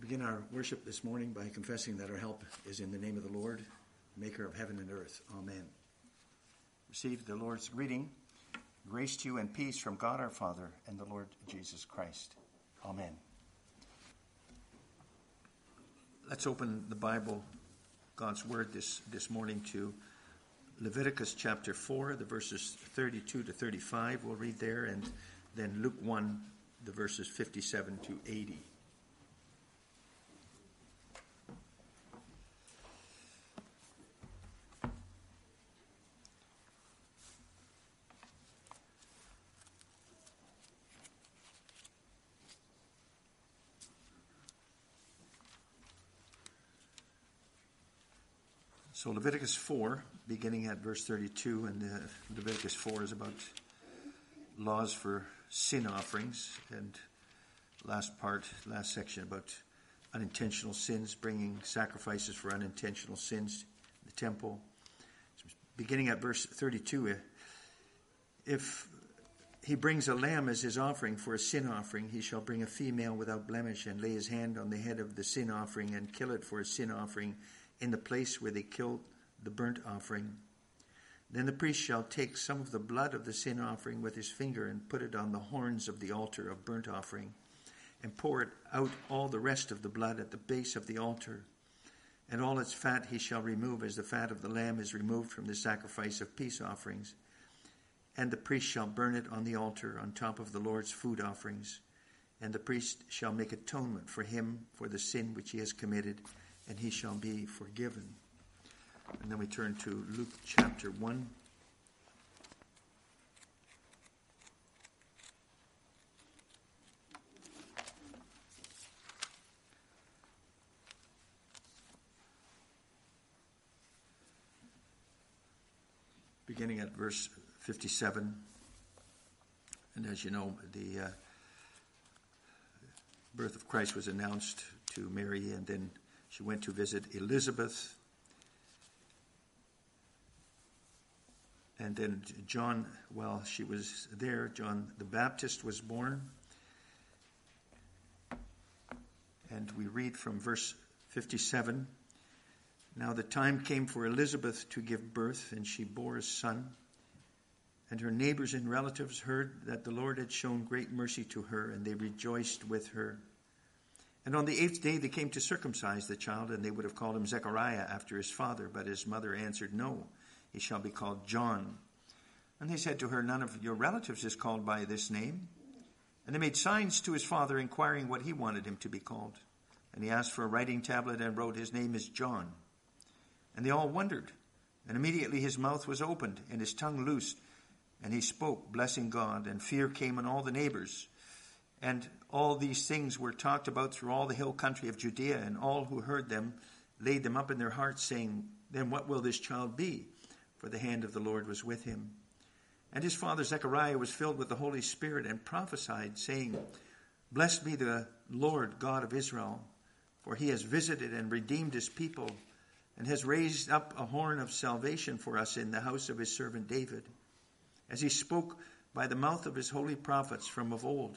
begin our worship this morning by confessing that our help is in the name of the Lord, maker of heaven and earth. Amen. Receive the Lord's greeting. Grace to you and peace from God our Father and the Lord Jesus Christ. Amen. Let's open the Bible, God's Word, this, this morning to Leviticus chapter 4, the verses 32 to 35. We'll read there, and then Luke 1, the verses 57 to 80. So Leviticus 4, beginning at verse 32, and uh, Leviticus 4 is about laws for sin offerings, and last part, last section about unintentional sins, bringing sacrifices for unintentional sins in the temple. So beginning at verse 32, uh, if he brings a lamb as his offering for a sin offering, he shall bring a female without blemish and lay his hand on the head of the sin offering and kill it for a sin offering in the place where they killed the burnt offering. Then the priest shall take some of the blood of the sin offering with his finger and put it on the horns of the altar of burnt offering, and pour it out all the rest of the blood at the base of the altar. And all its fat he shall remove, as the fat of the lamb is removed from the sacrifice of peace offerings. And the priest shall burn it on the altar on top of the Lord's food offerings. And the priest shall make atonement for him for the sin which he has committed and he shall be forgiven. And then we turn to Luke chapter 1. Beginning at verse 57. And as you know, the uh, birth of Christ was announced to Mary and then she went to visit Elizabeth. And then John, while she was there, John the Baptist was born. And we read from verse 57 Now the time came for Elizabeth to give birth, and she bore a son. And her neighbors and relatives heard that the Lord had shown great mercy to her, and they rejoiced with her. And on the eighth day they came to circumcise the child, and they would have called him Zechariah after his father. But his mother answered, No, he shall be called John. And they said to her, None of your relatives is called by this name. And they made signs to his father, inquiring what he wanted him to be called. And he asked for a writing tablet and wrote, His name is John. And they all wondered. And immediately his mouth was opened and his tongue loosed, and he spoke, blessing God. And fear came on all the neighbors. And all these things were talked about through all the hill country of Judea, and all who heard them laid them up in their hearts, saying, Then what will this child be? For the hand of the Lord was with him. And his father Zechariah was filled with the Holy Spirit and prophesied, saying, Blessed be the Lord God of Israel, for he has visited and redeemed his people, and has raised up a horn of salvation for us in the house of his servant David, as he spoke by the mouth of his holy prophets from of old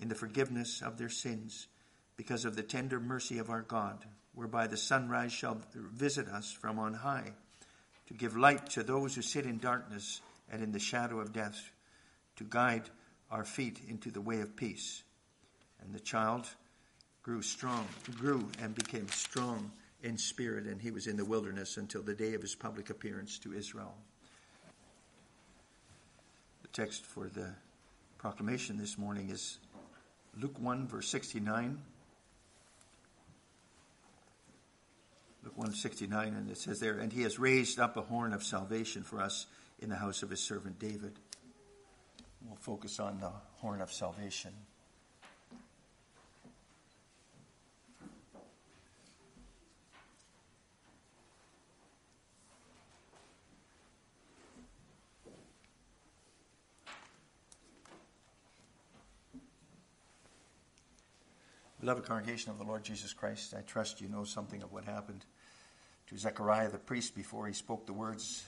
in the forgiveness of their sins, because of the tender mercy of our God, whereby the sunrise shall visit us from on high, to give light to those who sit in darkness and in the shadow of death, to guide our feet into the way of peace. And the child grew strong, grew and became strong in spirit, and he was in the wilderness until the day of his public appearance to Israel. The text for the proclamation this morning is Luke 1, verse 69. Luke 1, 69, and it says there, And he has raised up a horn of salvation for us in the house of his servant David. We'll focus on the horn of salvation. Beloved congregation of the Lord Jesus Christ, I trust you know something of what happened to Zechariah the priest before he spoke the words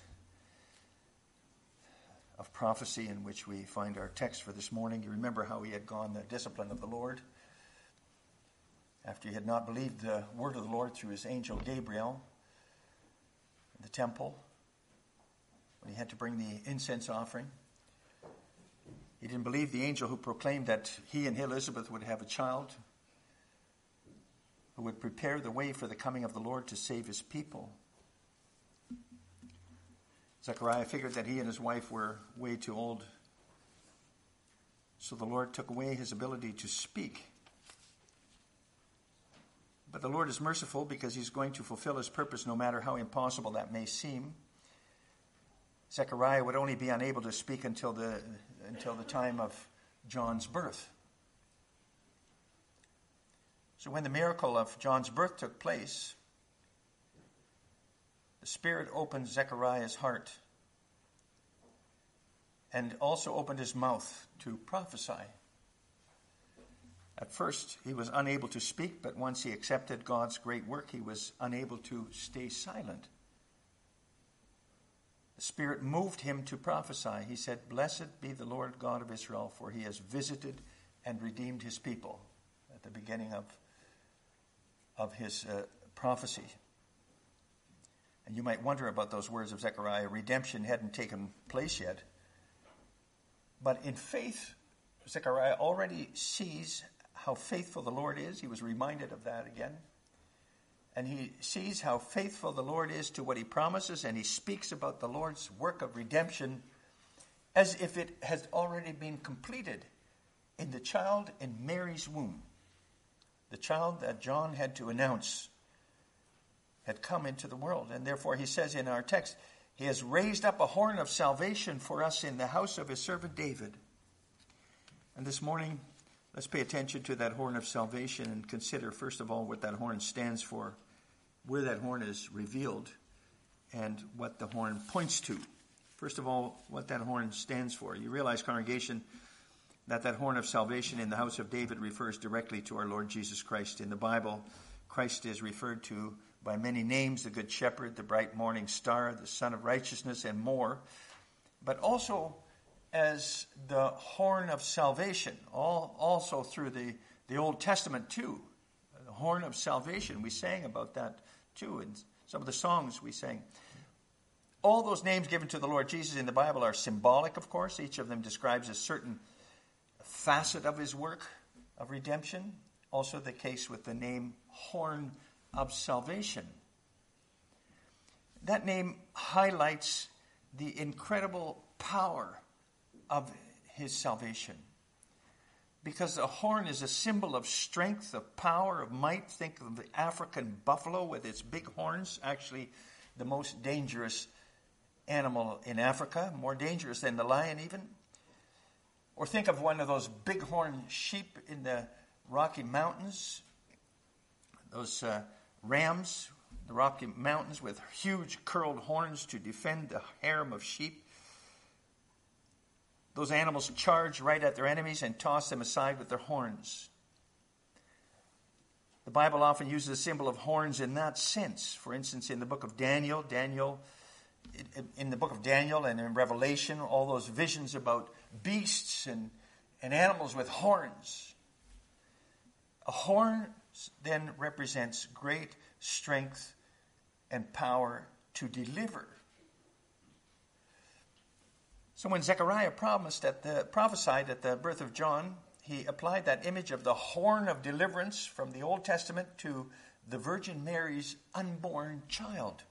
of prophecy in which we find our text for this morning. You remember how he had gone the discipline of the Lord after he had not believed the word of the Lord through his angel Gabriel in the temple when he had to bring the incense offering. He didn't believe the angel who proclaimed that he and Elizabeth would have a child who would prepare the way for the coming of the Lord to save his people. Zechariah figured that he and his wife were way too old. So the Lord took away his ability to speak. But the Lord is merciful because he's going to fulfill his purpose no matter how impossible that may seem. Zechariah would only be unable to speak until the, until the time of John's birth. So when the miracle of John's birth took place, the Spirit opened Zechariah's heart and also opened his mouth to prophesy. At first, he was unable to speak, but once he accepted God's great work, he was unable to stay silent. The Spirit moved him to prophesy. He said, Blessed be the Lord God of Israel, for he has visited and redeemed his people. At the beginning of of his uh, prophecy. And you might wonder about those words of Zechariah. Redemption hadn't taken place yet. But in faith, Zechariah already sees how faithful the Lord is. He was reminded of that again. And he sees how faithful the Lord is to what he promises, and he speaks about the Lord's work of redemption as if it has already been completed in the child in Mary's womb the child that John had to announce had come into the world. And therefore, he says in our text, He has raised up a horn of salvation for us in the house of His servant David. And this morning, let's pay attention to that horn of salvation and consider, first of all, what that horn stands for, where that horn is revealed, and what the horn points to. First of all, what that horn stands for. You realize, congregation, that that horn of salvation in the house of David refers directly to our Lord Jesus Christ. In the Bible, Christ is referred to by many names the Good Shepherd, the bright morning star, the Sun of Righteousness, and more, but also as the horn of salvation, all, also through the, the Old Testament, too. The horn of salvation, we sang about that too in some of the songs we sang. All those names given to the Lord Jesus in the Bible are symbolic, of course. Each of them describes a certain facet of his work of redemption. Also, the case with the name Horn of Salvation. That name highlights the incredible power of his salvation. Because the horn is a symbol of strength, of power, of might. Think of the African buffalo with its big horns, actually, the most dangerous animal in Africa, more dangerous than the lion, even. Or think of one of those bighorn sheep in the Rocky Mountains, those uh, rams, the Rocky Mountains with huge curled horns to defend the harem of sheep. Those animals charge right at their enemies and toss them aside with their horns. The Bible often uses the symbol of horns in that sense. For instance, in the book of Daniel, Daniel, in the book of Daniel and in Revelation, all those visions about beasts and, and animals with horns. A horn then represents great strength and power to deliver. So when Zechariah promised at the, prophesied at the birth of John, he applied that image of the horn of deliverance from the Old Testament to the Virgin Mary's unborn child.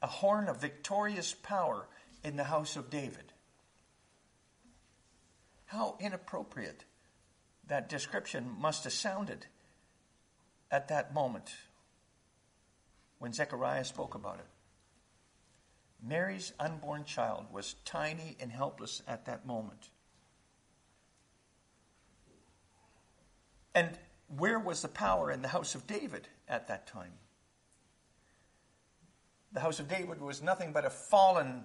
A horn of victorious power in the house of David. How inappropriate that description must have sounded at that moment when Zechariah spoke about it. Mary's unborn child was tiny and helpless at that moment. And where was the power in the house of David at that time? The house of David was nothing but a fallen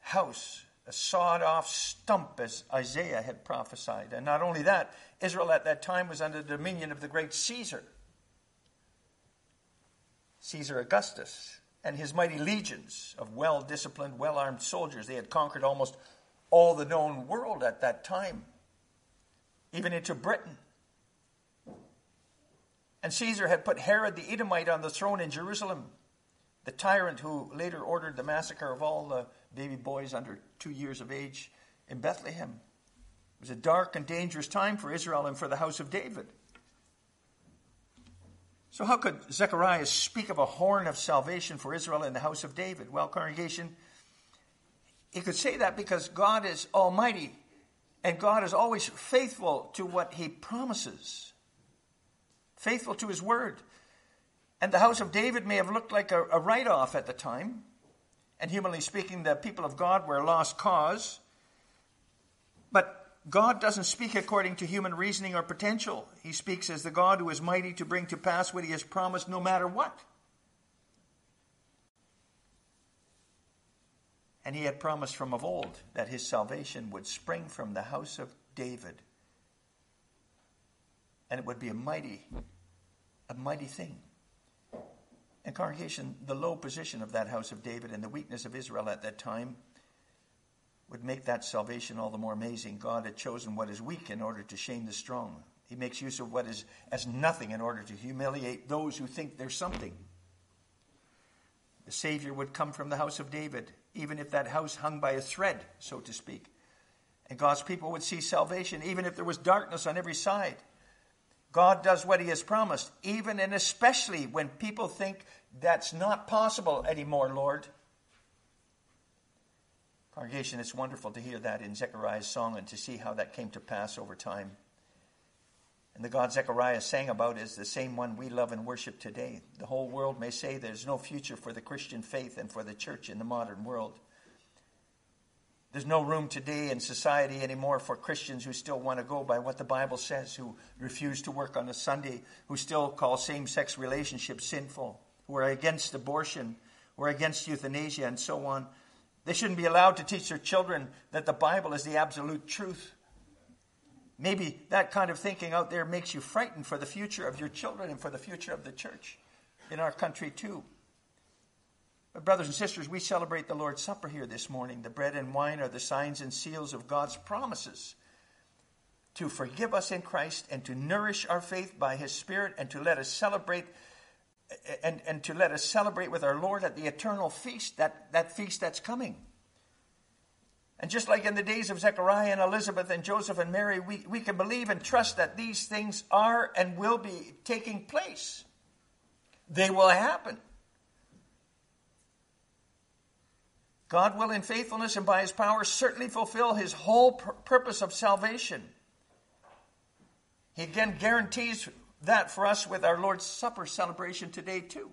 house a sawed off stump, as Isaiah had prophesied. And not only that, Israel at that time was under the dominion of the great Caesar, Caesar Augustus, and his mighty legions of well disciplined, well armed soldiers. They had conquered almost all the known world at that time, even into Britain. And Caesar had put Herod the Edomite on the throne in Jerusalem, the tyrant who later ordered the massacre of all the baby boys under two years of age in Bethlehem. It was a dark and dangerous time for Israel and for the house of David. So, how could Zechariah speak of a horn of salvation for Israel in the house of David? Well, congregation, he could say that because God is almighty and God is always faithful to what he promises faithful to his word. And the house of David may have looked like a, a write off at the time. And humanly speaking, the people of God were a lost cause. But God doesn't speak according to human reasoning or potential. He speaks as the God who is mighty to bring to pass what he has promised no matter what. And he had promised from of old that his salvation would spring from the house of David and it would be a mighty, a mighty thing. And congregation, the low position of that house of David and the weakness of Israel at that time would make that salvation all the more amazing. God had chosen what is weak in order to shame the strong. He makes use of what is as nothing in order to humiliate those who think they're something. The Savior would come from the house of David, even if that house hung by a thread, so to speak. And God's people would see salvation, even if there was darkness on every side. God does what He has promised, even and especially when people think that's not possible anymore, Lord. Congregation, it's wonderful to hear that in Zechariah's song and to see how that came to pass over time. And the God Zechariah sang about is the same one we love and worship today. The whole world may say there's no future for the Christian faith and for the church in the modern world. There's no room today in society anymore for Christians who still want to go by what the Bible says, who refuse to work on a Sunday, who still call same sex relationships sinful, who are against abortion, who are against euthanasia, and so on. They shouldn't be allowed to teach their children that the Bible is the absolute truth. Maybe that kind of thinking out there makes you frightened for the future of your children and for the future of the church in our country, too. But, brothers and sisters, we celebrate the Lord's Supper here this morning. The bread and wine are the signs and seals of God's promises to forgive us in Christ and to nourish our faith by His Spirit and to let us celebrate and, and to let us celebrate with our Lord at the eternal feast, that, that feast that's coming. And just like in the days of Zechariah and Elizabeth and Joseph and Mary, we, we can believe and trust that these things are and will be taking place. They will happen. God will, in faithfulness and by his power, certainly fulfill his whole pur- purpose of salvation. He again guarantees that for us with our Lord's Supper celebration today, too.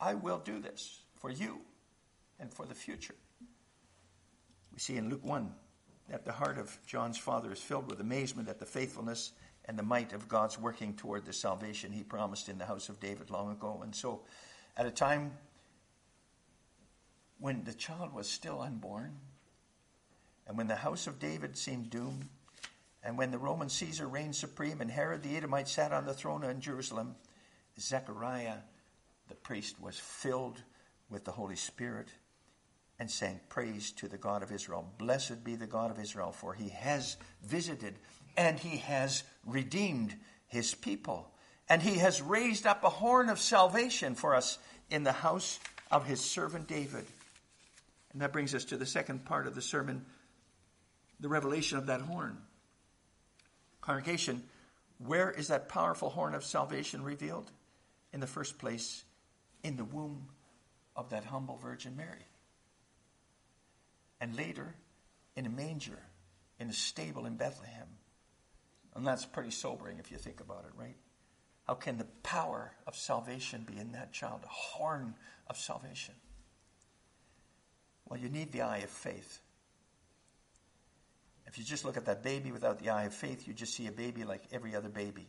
I will do this for you and for the future. We see in Luke 1 that the heart of John's father is filled with amazement at the faithfulness and the might of God's working toward the salvation he promised in the house of David long ago. And so, at a time when the child was still unborn, and when the house of David seemed doomed, and when the Roman Caesar reigned supreme and Herod the Edomite sat on the throne in Jerusalem, Zechariah the priest was filled with the Holy Spirit and sang praise to the God of Israel. Blessed be the God of Israel, for he has visited and he has redeemed his people. And he has raised up a horn of salvation for us in the house of his servant David. And that brings us to the second part of the sermon the revelation of that horn. Congregation, where is that powerful horn of salvation revealed? In the first place, in the womb of that humble Virgin Mary. And later, in a manger, in a stable in Bethlehem. And that's pretty sobering if you think about it, right? How can the power of salvation be in that child? A horn of salvation. Well, you need the eye of faith. If you just look at that baby without the eye of faith, you just see a baby like every other baby.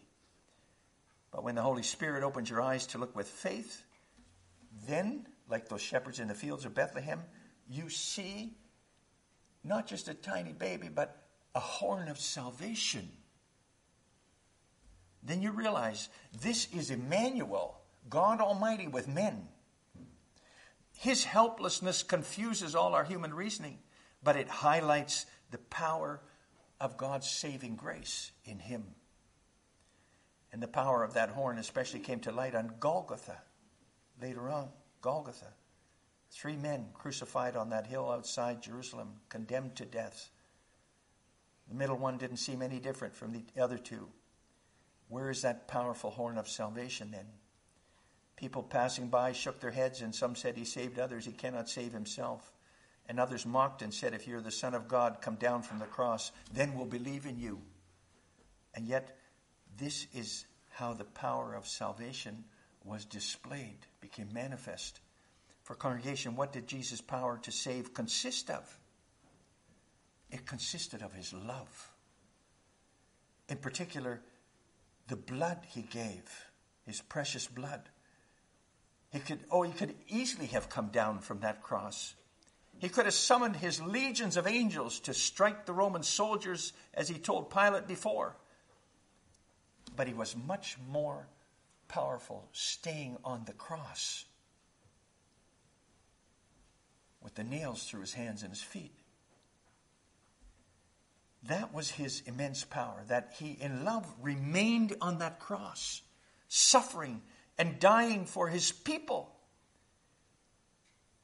But when the Holy Spirit opens your eyes to look with faith, then, like those shepherds in the fields of Bethlehem, you see not just a tiny baby, but a horn of salvation. Then you realize this is Emmanuel, God Almighty with men. His helplessness confuses all our human reasoning, but it highlights the power of God's saving grace in him. And the power of that horn especially came to light on Golgotha later on. Golgotha. Three men crucified on that hill outside Jerusalem, condemned to death. The middle one didn't seem any different from the other two. Where is that powerful horn of salvation then? People passing by shook their heads, and some said, He saved others, he cannot save himself. And others mocked and said, If you're the Son of God, come down from the cross, then we'll believe in you. And yet, this is how the power of salvation was displayed, became manifest. For congregation, what did Jesus' power to save consist of? It consisted of his love. In particular, the blood he gave, his precious blood. He could, oh, he could easily have come down from that cross. He could have summoned his legions of angels to strike the Roman soldiers as he told Pilate before. But he was much more powerful staying on the cross with the nails through his hands and his feet. That was his immense power, that he in love remained on that cross, suffering and dying for his people,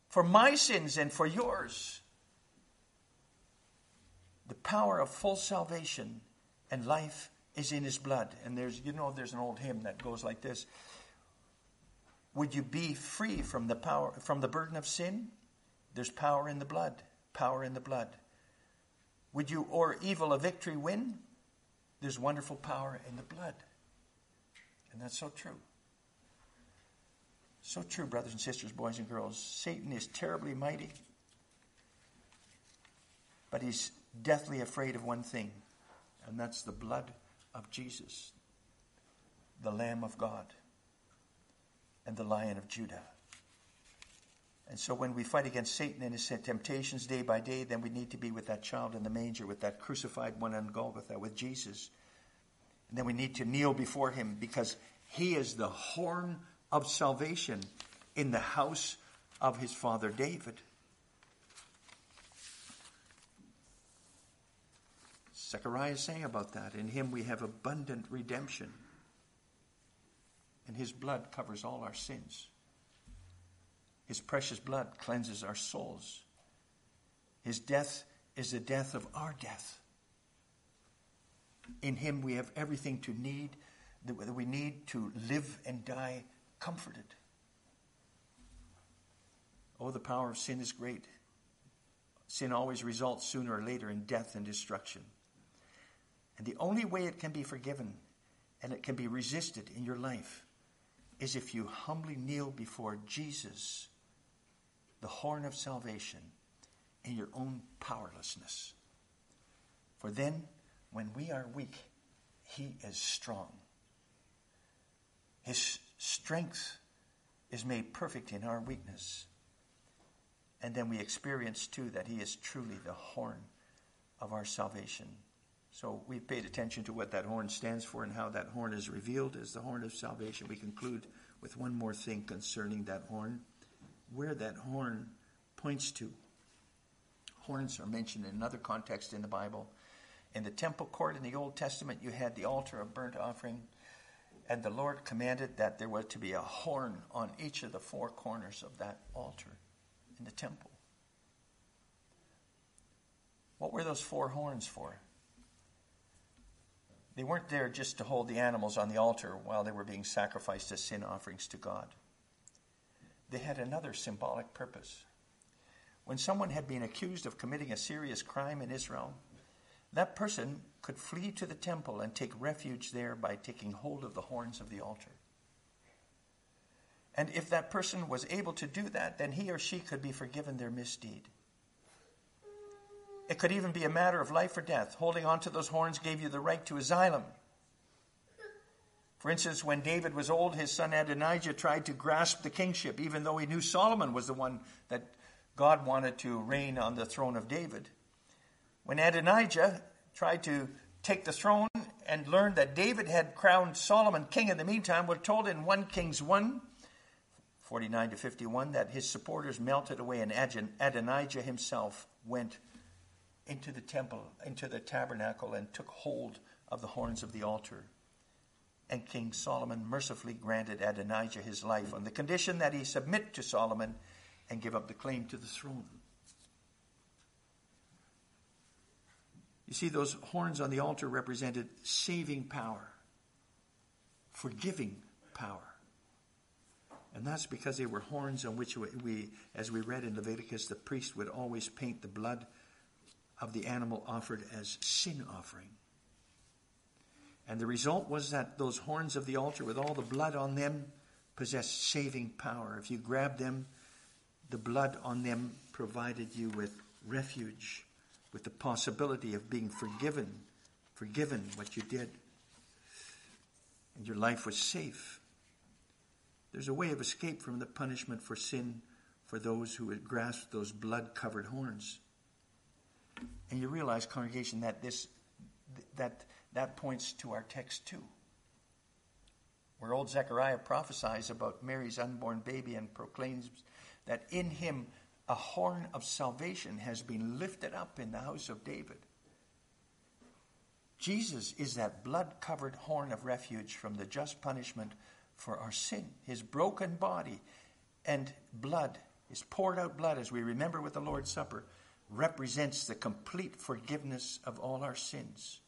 for my sins and for yours. The power of full salvation and life is in his blood. And there's, you know, there's an old hymn that goes like this Would you be free from the power, from the burden of sin? There's power in the blood, power in the blood. Would you o'er evil a victory win? There's wonderful power in the blood. And that's so true. So true, brothers and sisters, boys and girls. Satan is terribly mighty, but he's deathly afraid of one thing, and that's the blood of Jesus, the Lamb of God, and the Lion of Judah. And so when we fight against Satan and his temptations day by day, then we need to be with that child in the manger, with that crucified one on Golgotha, with Jesus. And then we need to kneel before him because he is the horn of salvation in the house of his father David. Zechariah is saying about that. In him we have abundant redemption. And his blood covers all our sins. His precious blood cleanses our souls. His death is the death of our death. In him we have everything to need that we need to live and die comforted. Oh, the power of sin is great. Sin always results sooner or later in death and destruction. And the only way it can be forgiven and it can be resisted in your life is if you humbly kneel before Jesus the horn of salvation in your own powerlessness. For then, when we are weak, he is strong. His strength is made perfect in our weakness. And then we experience too that he is truly the horn of our salvation. So we've paid attention to what that horn stands for and how that horn is revealed as the horn of salvation. We conclude with one more thing concerning that horn where that horn points to. Horns are mentioned in another context in the Bible. In the temple court in the Old Testament, you had the altar of burnt offering, and the Lord commanded that there was to be a horn on each of the four corners of that altar in the temple. What were those four horns for? They weren't there just to hold the animals on the altar while they were being sacrificed as sin offerings to God they had another symbolic purpose. When someone had been accused of committing a serious crime in Israel, that person could flee to the temple and take refuge there by taking hold of the horns of the altar. And if that person was able to do that, then he or she could be forgiven their misdeed. It could even be a matter of life or death. Holding on to those horns gave you the right to asylum for instance, when David was old, his son Adonijah tried to grasp the kingship, even though he knew Solomon was the one that God wanted to reign on the throne of David. When Adonijah tried to take the throne and learned that David had crowned Solomon king in the meantime, we're told in 1 Kings 1 49 to 51 that his supporters melted away and Adonijah himself went into the temple, into the tabernacle, and took hold of the horns of the altar. And King Solomon mercifully granted Adonijah his life on the condition that he submit to Solomon and give up the claim to the throne. You see, those horns on the altar represented saving power, forgiving power. And that's because they were horns on which we, as we read in Leviticus, the priest would always paint the blood of the animal offered as sin offering. And the result was that those horns of the altar, with all the blood on them, possessed saving power. If you grabbed them, the blood on them provided you with refuge with the possibility of being forgiven, forgiven what you did, and your life was safe. There's a way of escape from the punishment for sin for those who would grasp those blood covered horns. And you realize, congregation, that this that that points to our text too. Where old Zechariah prophesies about Mary's unborn baby and proclaims that in him a horn of salvation has been lifted up in the house of David. Jesus is that blood covered horn of refuge from the just punishment for our sin. His broken body and blood, his poured out blood, as we remember with the Lord's Supper, represents the complete forgiveness of all our sins.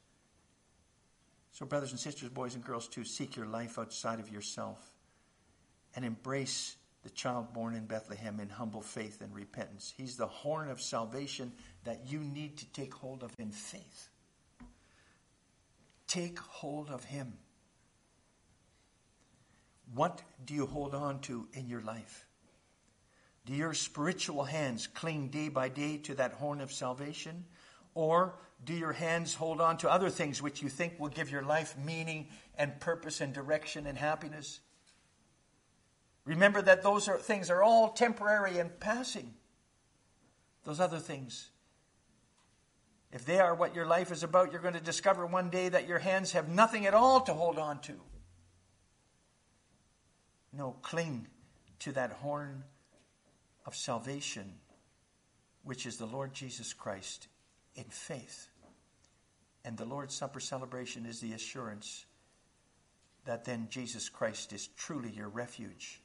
So, brothers and sisters, boys and girls, too, seek your life outside of yourself and embrace the child born in Bethlehem in humble faith and repentance. He's the horn of salvation that you need to take hold of in faith. Take hold of Him. What do you hold on to in your life? Do your spiritual hands cling day by day to that horn of salvation? Or do your hands hold on to other things which you think will give your life meaning and purpose and direction and happiness? Remember that those are, things are all temporary and passing. Those other things. If they are what your life is about, you're going to discover one day that your hands have nothing at all to hold on to. No, cling to that horn of salvation, which is the Lord Jesus Christ, in faith. And the Lord's Supper celebration is the assurance that then Jesus Christ is truly your refuge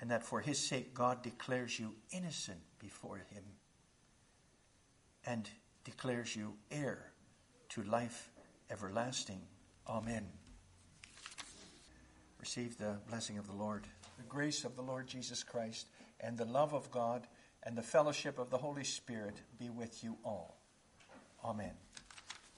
and that for his sake God declares you innocent before him and declares you heir to life everlasting. Amen. Receive the blessing of the Lord, the grace of the Lord Jesus Christ, and the love of God and the fellowship of the Holy Spirit be with you all. Amen.